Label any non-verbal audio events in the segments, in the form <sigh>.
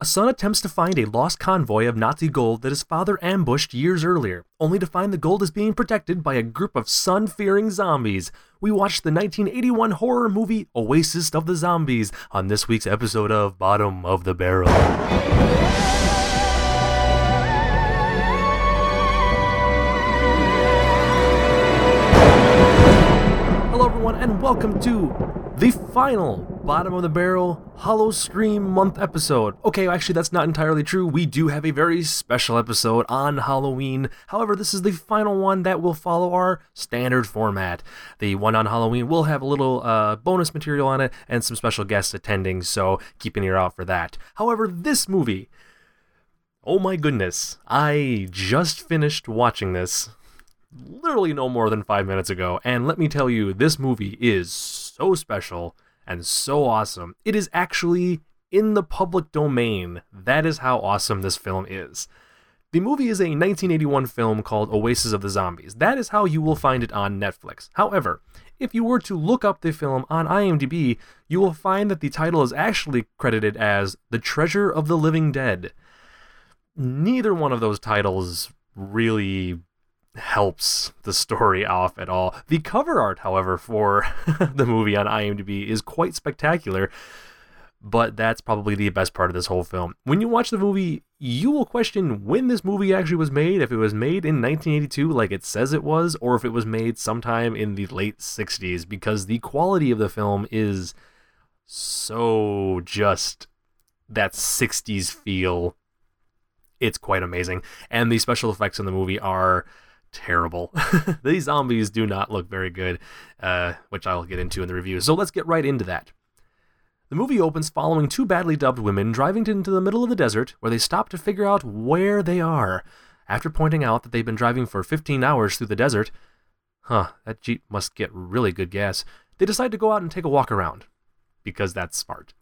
A son attempts to find a lost convoy of Nazi gold that his father ambushed years earlier, only to find the gold is being protected by a group of sun fearing zombies. We watched the 1981 horror movie Oasis of the Zombies on this week's episode of Bottom of the Barrel. Welcome to the final bottom of the barrel Hollow Scream month episode. Okay, actually, that's not entirely true. We do have a very special episode on Halloween. However, this is the final one that will follow our standard format. The one on Halloween will have a little uh, bonus material on it and some special guests attending, so keep an ear out for that. However, this movie. Oh my goodness, I just finished watching this literally no more than five minutes ago. And let me tell you, this movie is so special and so awesome. It is actually in the public domain. That is how awesome this film is. The movie is a 1981 film called Oasis of the Zombies. That is how you will find it on Netflix. However, if you were to look up the film on IMDb, you will find that the title is actually credited as The Treasure of the Living Dead. Neither one of those titles really helps the story off at all. The cover art, however, for <laughs> the movie on IMDb is quite spectacular, but that's probably the best part of this whole film. When you watch the movie, you will question when this movie actually was made, if it was made in 1982 like it says it was, or if it was made sometime in the late 60s, because the quality of the film is so just that 60s feel. It's quite amazing. And the special effects in the movie are terrible. <laughs> These zombies do not look very good, uh, which I'll get into in the review. So let's get right into that. The movie opens following two badly dubbed women driving into the middle of the desert where they stop to figure out where they are. After pointing out that they've been driving for 15 hours through the desert, huh, that Jeep must get really good gas, they decide to go out and take a walk around. Because that's smart.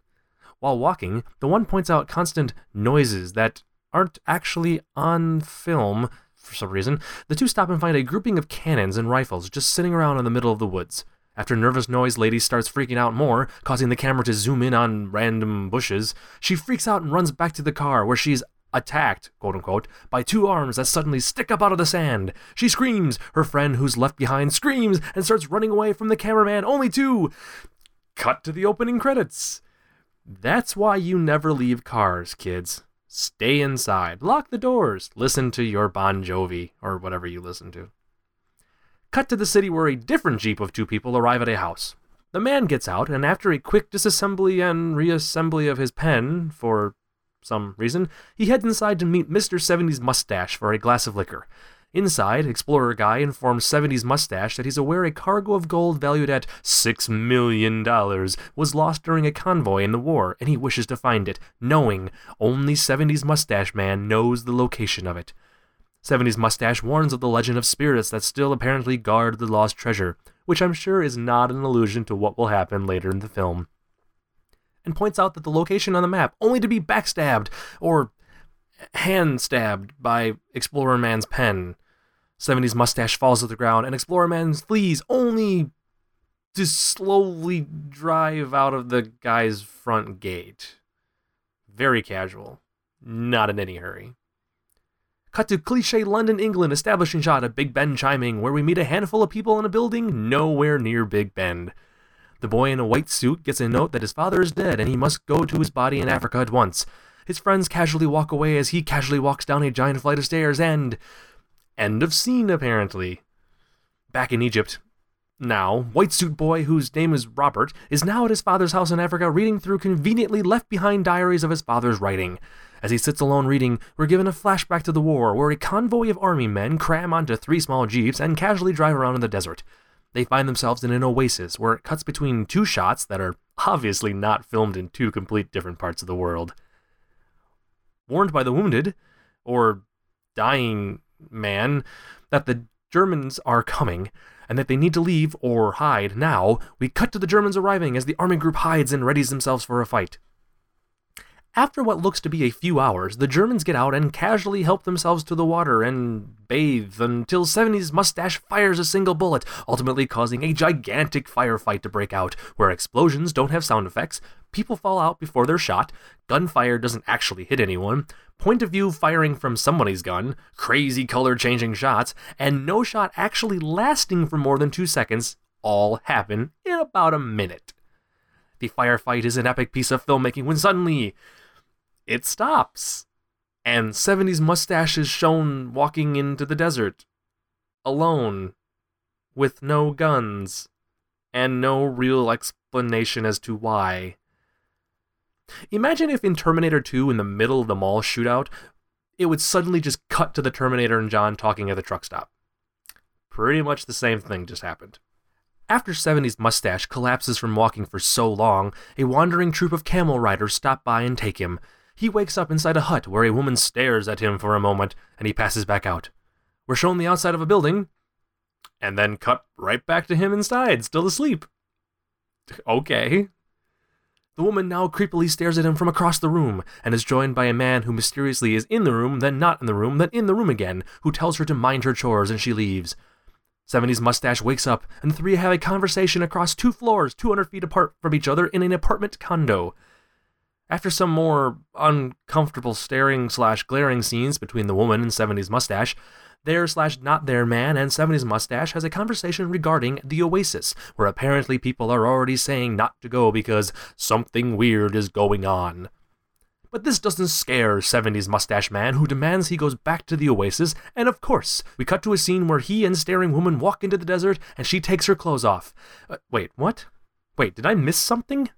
While walking, the one points out constant noises that aren't actually on film for some reason, the two stop and find a grouping of cannons and rifles just sitting around in the middle of the woods. After nervous noise lady starts freaking out more, causing the camera to zoom in on random bushes, she freaks out and runs back to the car where she's attacked, quote unquote, by two arms that suddenly stick up out of the sand. She screams. Her friend who's left behind screams and starts running away from the cameraman, only to cut to the opening credits. That's why you never leave cars, kids. Stay inside. Lock the doors. Listen to your Bon Jovi or whatever you listen to. Cut to the city where a different Jeep of two people arrive at a house. The man gets out, and after a quick disassembly and reassembly of his pen, for some reason, he heads inside to meet Mr. 70's mustache for a glass of liquor. Inside, Explorer Guy informs 70's mustache that he's aware a cargo of gold valued at $6 million was lost during a convoy in the war, and he wishes to find it, knowing only 70's mustache man knows the location of it. 70's mustache warns of the legend of spirits that still apparently guard the lost treasure, which I'm sure is not an allusion to what will happen later in the film. And points out that the location on the map only to be backstabbed or hand stabbed by Explorer Man's pen. 70's mustache falls to the ground, and Explorer Man flees only to slowly drive out of the guy's front gate. Very casual, not in any hurry. Cut to cliche London, England, establishing shot of Big Ben chiming, where we meet a handful of people in a building nowhere near Big Ben. The boy in a white suit gets a note that his father is dead and he must go to his body in Africa at once. His friends casually walk away as he casually walks down a giant flight of stairs, and End of scene, apparently. Back in Egypt. Now, White Suit Boy, whose name is Robert, is now at his father's house in Africa reading through conveniently left behind diaries of his father's writing. As he sits alone reading, we're given a flashback to the war, where a convoy of army men cram onto three small jeeps and casually drive around in the desert. They find themselves in an oasis where it cuts between two shots that are obviously not filmed in two complete different parts of the world. Warned by the wounded, or dying man that the Germans are coming and that they need to leave or hide now, we cut to the Germans arriving as the army group hides and readies themselves for a fight. After what looks to be a few hours, the Germans get out and casually help themselves to the water and bathe until 70's mustache fires a single bullet, ultimately causing a gigantic firefight to break out, where explosions don't have sound effects, people fall out before they're shot, gunfire doesn't actually hit anyone, point of view firing from somebody's gun, crazy color changing shots, and no shot actually lasting for more than two seconds all happen in about a minute. The firefight is an epic piece of filmmaking when suddenly it stops. And 70's mustache is shown walking into the desert. Alone. With no guns. And no real explanation as to why. Imagine if in Terminator 2, in the middle of the mall shootout, it would suddenly just cut to the Terminator and John talking at the truck stop. Pretty much the same thing just happened. After 70's mustache collapses from walking for so long, a wandering troop of camel riders stop by and take him, he wakes up inside a hut where a woman stares at him for a moment, and he passes back out. We're shown the outside of a building, and then cut right back to him inside, still asleep. Okay. The woman now creepily stares at him from across the room, and is joined by a man who mysteriously is in the room, then not in the room, then in the room again, who tells her to mind her chores, and she leaves. 70's mustache wakes up, and the three have a conversation across two floors, 200 feet apart from each other, in an apartment condo. After some more uncomfortable staring slash glaring scenes between the woman and 70's mustache, there slash not there man and 70's mustache has a conversation regarding the Oasis, where apparently people are already saying not to go because something weird is going on. But this doesn't scare 70's mustache man, who demands he goes back to the Oasis, and of course, we cut to a scene where he and staring woman walk into the desert and she takes her clothes off. Uh, wait, what? Wait, did I miss something?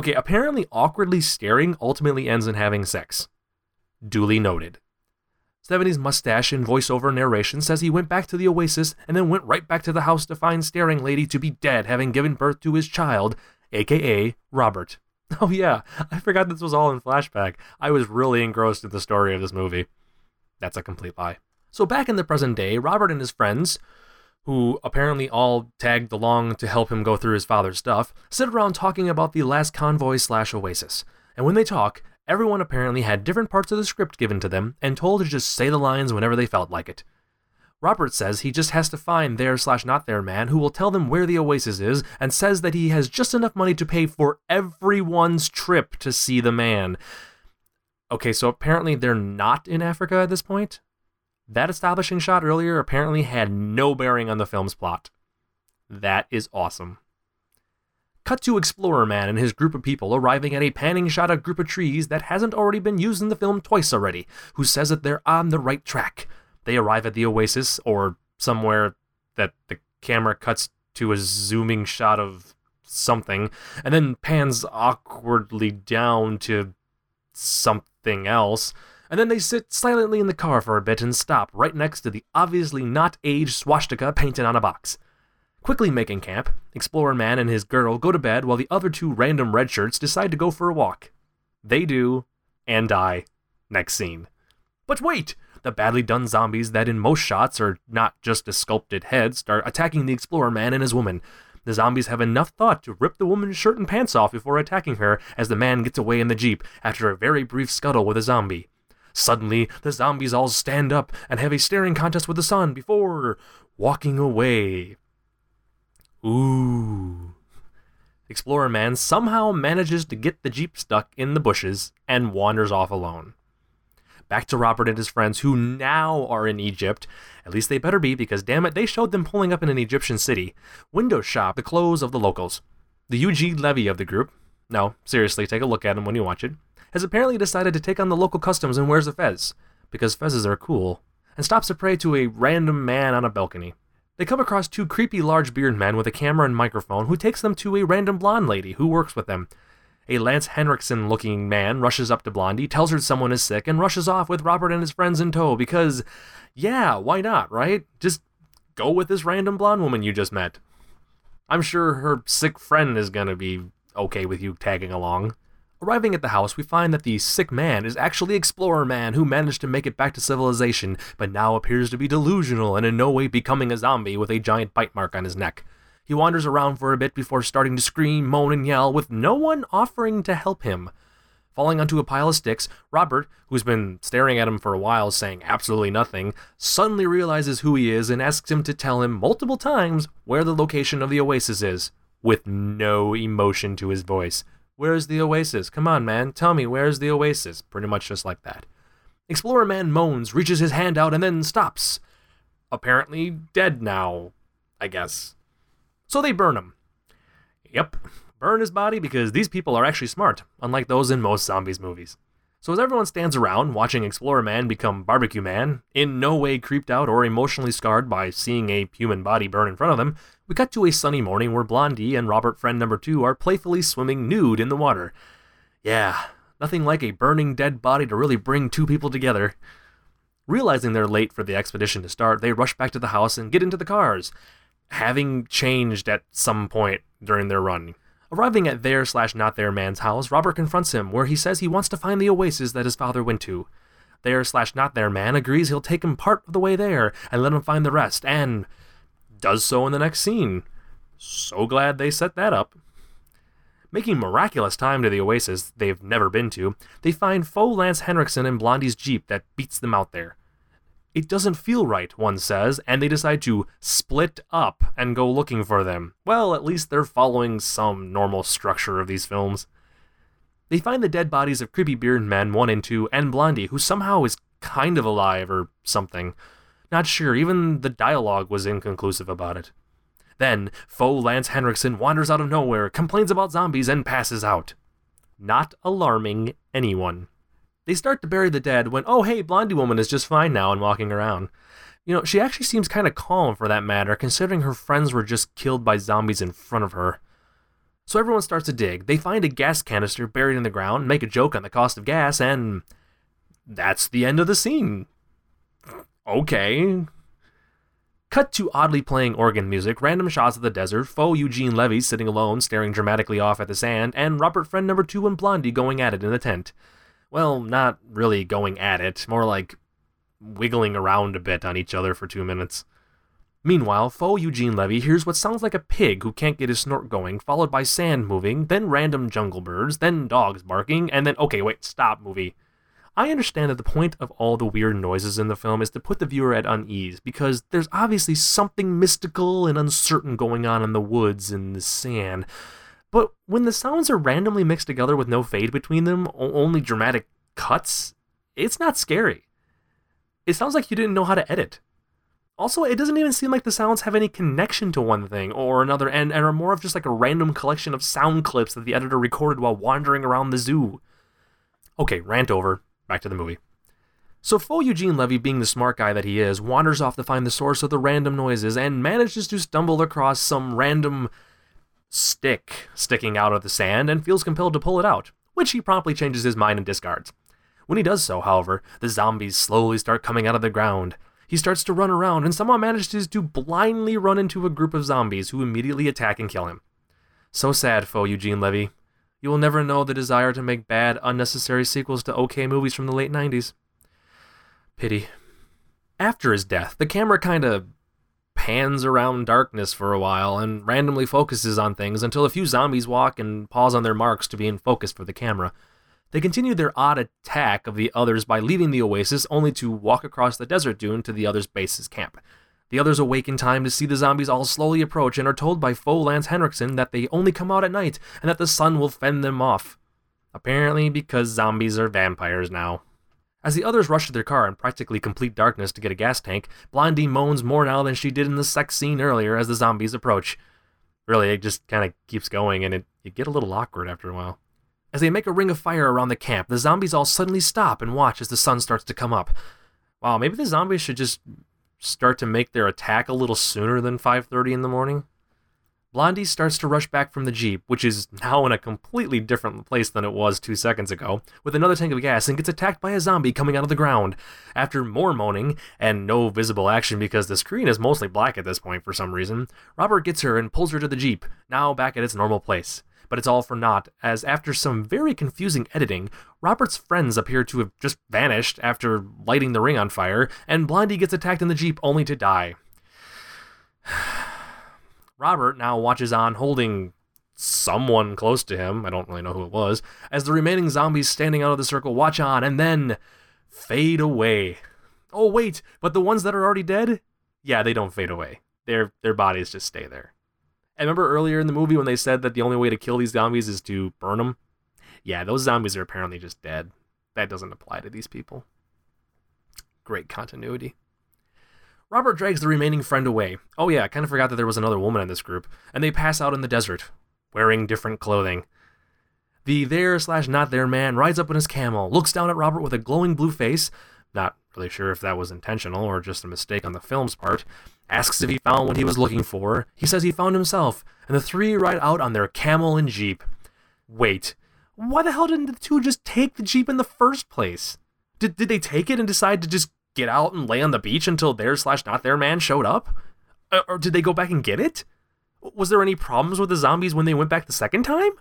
Okay, apparently awkwardly staring ultimately ends in having sex. Duly noted. 70's mustache in voiceover narration says he went back to the Oasis and then went right back to the house to find staring lady to be dead having given birth to his child, aka Robert. <laughs> Oh yeah, I forgot this was all in flashback. I was really engrossed in the story of this movie. That's a complete lie. So back in the present day, Robert and his friends, who apparently all tagged along to help him go through his father's stuff, sit around talking about the last convoy slash oasis. And when they talk, everyone apparently had different parts of the script given to them and told to just say the lines whenever they felt like it. Robert says he just has to find their slash not their man who will tell them where the oasis is and says that he has just enough money to pay for everyone's trip to see the man. Okay, so apparently they're not in Africa at this point? That establishing shot earlier apparently had no bearing on the film's plot. That is awesome. Cut to Explorer Man and his group of people arriving at a panning shot of group of trees that hasn't already been used in the film twice already, who says that they're on the right track. They arrive at the oasis, or somewhere that the camera cuts to a zooming shot of something, and then pans awkwardly down to something else and then they sit silently in the car for a bit and stop right next to the obviously not aged swastika painted on a box. Quickly making camp, Explorer Man and his girl go to bed while the other two random redshirts decide to go for a walk. They do, and die. Next scene. But wait! The badly done zombies that in most shots are not just a sculpted head start attacking the Explorer Man and his woman. The zombies have enough thought to rip the woman's shirt and pants off before attacking her as the man gets away in the Jeep after a very brief scuttle with a zombie. Suddenly, the zombies all stand up and have a staring contest with the sun before walking away. Ooh. Explorer Man somehow manages to get the Jeep stuck in the bushes and wanders off alone. Back to Robert and his friends, who now are in Egypt. At least they better be, because damn it, they showed them pulling up in an Egyptian city. Window shop, the clothes of the locals. The Eugene Levy of the group. No, seriously, take a look at him when you watch it has apparently decided to take on the local customs and wears a fez, because fezzes are cool, and stops a prey to a random man on a balcony. They come across two creepy large bearded men with a camera and microphone who takes them to a random blonde lady who works with them. A Lance Henriksen looking man rushes up to Blondie, tells her someone is sick, and rushes off with Robert and his friends in tow because, yeah, why not, right? Just go with this random blonde woman you just met. I'm sure her sick friend is gonna be okay with you tagging along. Arriving at the house, we find that the sick man is actually Explorer Man who managed to make it back to civilization, but now appears to be delusional and in no way becoming a zombie with a giant bite mark on his neck. He wanders around for a bit before starting to scream, moan, and yell, with no one offering to help him. falling onto a pile of sticks, Robert, who's been staring at him for a while saying absolutely nothing, suddenly realizes who he is and asks him to tell him multiple times where the location of the oasis is, with no emotion to his voice. Where's the oasis? Come on, man, tell me, where's the oasis? Pretty much just like that. Explorer Man moans, reaches his hand out, and then stops. Apparently dead now, I guess. So they burn him. Yep, burn his body because these people are actually smart, unlike those in most zombies movies. So as everyone stands around watching Explorer Man become Barbecue Man, in no way creeped out or emotionally scarred by seeing a human body burn in front of them, we cut to a sunny morning where Blondie and Robert friend number 2 are playfully swimming nude in the water. Yeah, nothing like a burning dead body to really bring two people together. Realizing they're late for the expedition to start, they rush back to the house and get into the cars, having changed at some point during their run. Arriving at their slash not their man's house, Robert confronts him, where he says he wants to find the oasis that his father went to. Their slash not their man agrees he'll take him part of the way there and let him find the rest, and does so in the next scene. So glad they set that up. Making miraculous time to the oasis they've never been to, they find faux Lance Henriksen in Blondie's Jeep that beats them out there. It doesn't feel right, one says, and they decide to split up and go looking for them. Well, at least they're following some normal structure of these films. They find the dead bodies of creepy bearded men 1 and 2 and Blondie, who somehow is kind of alive or something. Not sure, even the dialogue was inconclusive about it. Then, faux Lance Henriksen wanders out of nowhere, complains about zombies, and passes out. Not alarming anyone. They start to bury the dead when, oh hey, Blondie Woman is just fine now and walking around. You know, she actually seems kind of calm for that matter, considering her friends were just killed by zombies in front of her. So everyone starts to dig. They find a gas canister buried in the ground, make a joke on the cost of gas, and that's the end of the scene. Okay. Cut to oddly playing organ music, random shots of the desert, faux Eugene Levy sitting alone, staring dramatically off at the sand, and Robert friend number two and Blondie going at it in the tent well, not really going at it, more like wiggling around a bit on each other for two minutes. Meanwhile, faux Eugene Levy hears what sounds like a pig who can't get his snort going, followed by sand moving, then random jungle birds, then dogs barking, and then, okay, wait, stop, movie. I understand that the point of all the weird noises in the film is to put the viewer at unease, because there's obviously something mystical and uncertain going on in the woods and the sand. But when the sounds are randomly mixed together with no fade between them, only dramatic cuts, it's not scary. It sounds like you didn't know how to edit. Also, it doesn't even seem like the sounds have any connection to one thing or another and, and are more of just like a random collection of sound clips that the editor recorded while wandering around the zoo. Okay, rant over. Back to the movie. So faux Eugene Levy, being the smart guy that he is, wanders off to find the source of the random noises and manages to stumble across some random stick sticking out of the sand and feels compelled to pull it out, which he promptly changes his mind and discards. When he does so, however, the zombies slowly start coming out of the ground. He starts to run around and somehow manages to blindly run into a group of zombies who immediately attack and kill him. So sad, faux Eugene Levy. You will never know the desire to make bad, unnecessary sequels to okay movies from the late 90s. Pity. After his death, the camera kinda pans around darkness for a while and randomly focuses on things until a few zombies walk and pause on their marks to be in focus for the camera. They continue their odd attack of the others by leaving the oasis only to walk across the desert dune to the others' base's camp. The others awake in time to see the zombies all slowly approach and are told by faux Lance Henriksen that they only come out at night and that the sun will fend them off. Apparently, because zombies are vampires now. As the others rush to their car in practically complete darkness to get a gas tank, Blondie moans more now than she did in the sex scene earlier as the zombies approach. Really, it just kind of keeps going and it, it get a little awkward after a while. As they make a ring of fire around the camp, the zombies all suddenly stop and watch as the sun starts to come up. Wow, maybe the zombies should just start to make their attack a little sooner than 5:30 in the morning. Blondie starts to rush back from the Jeep, which is now in a completely different place than it was two seconds ago, with another tank of gas and gets attacked by a zombie coming out of the ground. After more moaning and no visible action because the screen is mostly black at this point for some reason, Robert gets her and pulls her to the Jeep, now back at its normal place. But it's all for naught, as after some very confusing editing, Robert's friends appear to have just vanished after lighting the ring on fire, and Blondie gets attacked in the Jeep only to die. <sighs> <sighs> <sighs> Robert now watches on holding someone close to him, I don't really know who it was, as the remaining zombies standing out of the circle watch on and then fade away. Oh wait, but the ones that are already dead? Yeah, they don't fade away. Their their bodies just stay there. I remember earlier in the movie when they said that the only way to kill these zombies is to burn them? Yeah, those zombies are apparently just dead. That doesn't apply to these people. Great continuity. Robert drags the remaining friend away. Oh, yeah, I kind of forgot that there was another woman in this group. And they pass out in the desert, wearing different clothing. The there slash not there man rides up on his camel, looks down at Robert with a glowing blue face, not really sure if that was intentional or just a mistake on the film's part, asks if he found what he was looking for. He says he found himself, and the three ride out on their camel and jeep. Wait, why the hell didn't the two just take the jeep in the first place? Did, did they take it and decide to just get out and lay on the beach until their slash not their man showed up? Or, did they go back and get it? Was there any problems with the zombies when they went back the second time?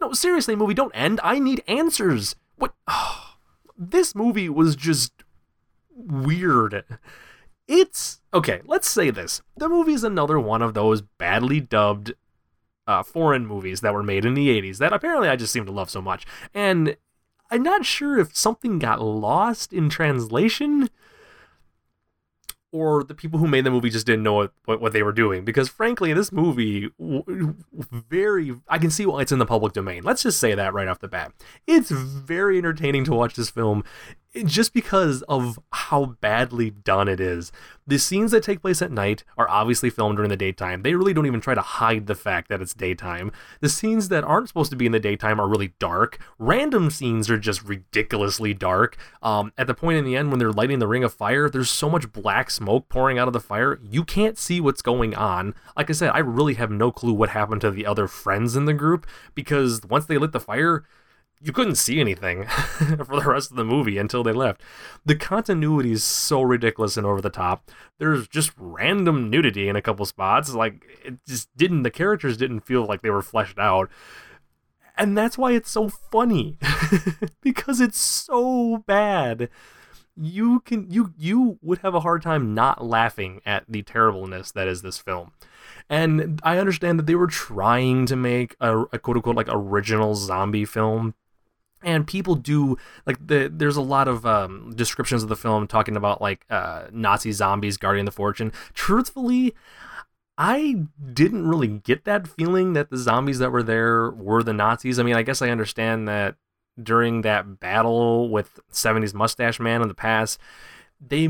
No, seriously, movie, don't end. I need answers. What? Oh, <sighs> this movie was just weird. It's okay. Let's say this: the movie is another one of those badly dubbed uh, foreign movies that were made in the '80s that apparently I just seem to love so much, and I'm not sure if something got lost in translation or the people who made the movie just didn't know what, what, they were doing. Because frankly this movie very i can see why it's in the public domain. Let's just say that right off the bat. It's very entertaining to watch this film just because of how badly done it is. The scenes that take place at night are obviously filmed during the daytime. They really don't even try to hide the fact that it's daytime. The scenes that aren't supposed to be in the daytime are really dark. Random scenes are just ridiculously dark. Um, at the point in the end when they're lighting the ring of fire, there's so much black smoke pouring out of the fire, you can't see what's going on. Like I said, I really have no clue what happened to the other friends in the group because once they lit the fire, you couldn't see anything <laughs> for the rest of the movie until they left. The continuity is so ridiculous and over the top. There's just random nudity in a couple spots. Like it just didn't the characters didn't feel like they were fleshed out. And that's why it's so funny. <laughs> because it's so bad. You can you you would have a hard time not laughing at the terribleness that is this film. And I understand that they were trying to make a, a quote unquote like original zombie film and people do like the there's a lot of um, descriptions of the film talking about like uh, Nazi zombies guarding the fortune. Truthfully, I didn't really get that feeling that the zombies that were there were the Nazis. I mean, I guess I understand that during that battle with 70s mustache man in the past, they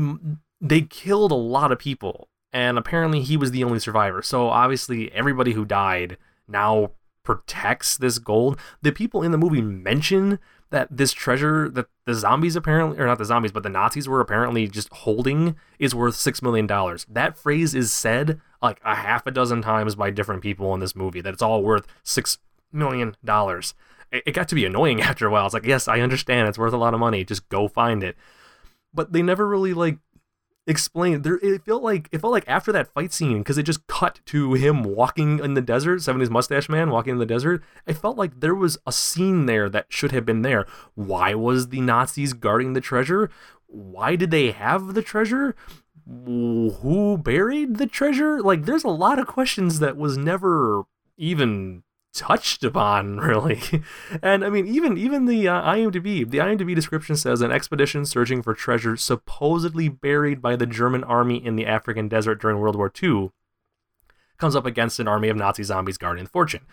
they killed a lot of people and apparently he was the only survivor. So obviously everybody who died now protects this gold. The people in the movie mention that this treasure that the zombies apparently or not the zombies but the Nazis were apparently just holding is worth 6 million dollars. That phrase is said like a half a dozen times by different people in this movie that it's all worth 6 million dollars. It, it got to be annoying <laughs> after a while. It's like, "Yes, I understand. It's worth a lot of money. Just go find it." But they never really like explain there it felt like it felt like after that fight scene because it just cut to him walking in the desert 70s mustache man walking in the desert i felt like there was a scene there that should have been there. Why was the nazis guarding the treasure? Why did they have the treasure? Who buried the treasure? Like there's a lot of questions that was never even touched upon <laughs> really. And i mean even even the uh, imdb the imdb description says an expedition searching for treasure supposedly buried by the german army in the african desert during world war ii comes up against an army of nazi zombies guarding the fortune.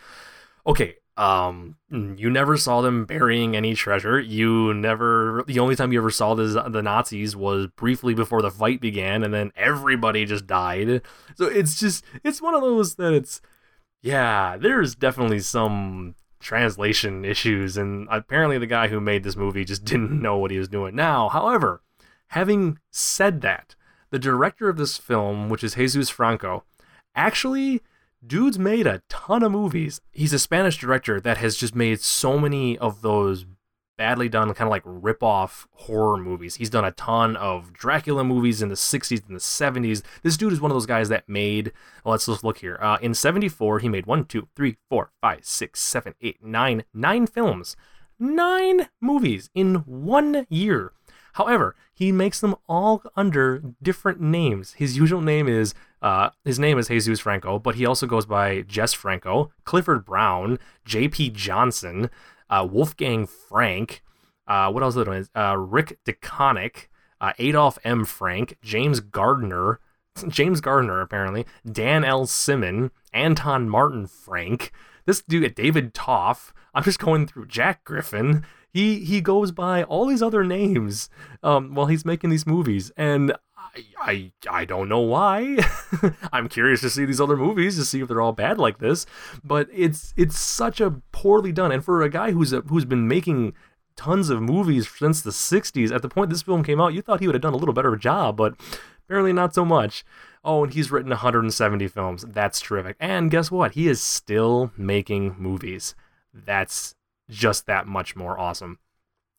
Okay um you never saw them burying any treasure. You never the only time you ever saw the, the nazis was briefly before the fight began and then everybody just died. So it's just it's one of those that it's yeah, there's definitely some translation issues, and apparently the guy who made this movie just <laughs> didn't know what he was doing. Now, however, having said that, the director of this film, which is Jesus Franco, actually, dude's made a ton of movies. He's a Spanish director that has just made so many of those badly done kind of like rip-off horror movies. He's done a ton of Dracula movies in the 60s and the 70s. This dude is one of those guys that made, well, let's just look here. Uh, in 74, he made one, two, three, four, five, six, seven, eight, nine, nine films. Nine movies in one year. However, he makes them all under different names. His usual name is uh, his name is Jesus Franco, but he also goes by Jess Franco, Clifford Brown, J.P. Johnson, uh, Wolfgang Frank. Uh, what else? Is it? Uh, Rick DeConnick, uh, Adolf M. Frank, James Gardner, <laughs> James Gardner apparently, Dan L. Simon, Anton Martin Frank. This dude, David Toff. <laughs> I'm just going through Jack Griffin. He he goes by all these other names um, while he's making these movies, and I I, don't know why. <laughs> I'm curious to see these other movies to see if they're all bad like this, but it's it's such a poorly done, and for a guy who's a, who's been making tons of movies since the 60s. At the point this film came out, you thought he would have done a little better job, but apparently not so much. Oh, and he's written 170 films. That's terrific. And guess what? He is still making movies. That's just that much more awesome.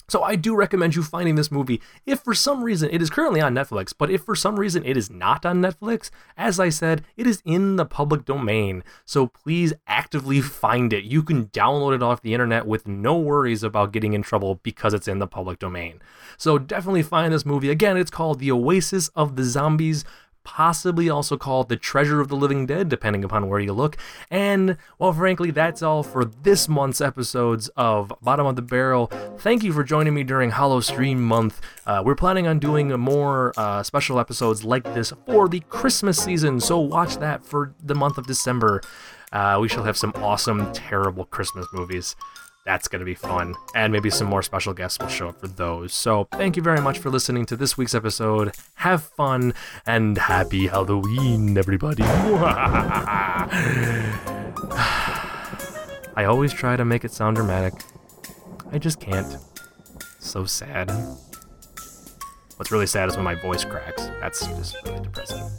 So I do recommend you finding this movie if for some reason it is currently on Netflix, but if for some reason it is not on Netflix, as I said, it is in the public domain. So please actively find it. You can download it off the internet with no worries about getting in trouble because it's in the public domain. So definitely find this movie. Again, it's called The Oasis of the Zombies possibly also called The Treasure of the Living Dead, depending upon where you look. And, well, frankly, that's all for this month's episodes of Bottom of the Barrel. Thank you for joining me during Hollow Stream Month. Uh, we're planning on doing more uh, special episodes like this for the Christmas season, so watch that for the month of December. Uh, we shall have some awesome, terrible Christmas movies. That's going to be fun. And maybe some more special guests will show up for those. So, thank you very much for listening to this week's episode. Have fun and happy Halloween, everybody. <sighs> I always try to make it sound dramatic. I just can't. So sad. What's really sad is when my voice cracks. That's just really depressing.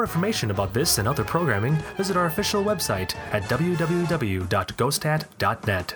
More information about this and other programming, visit our official website at www.ghostat.net.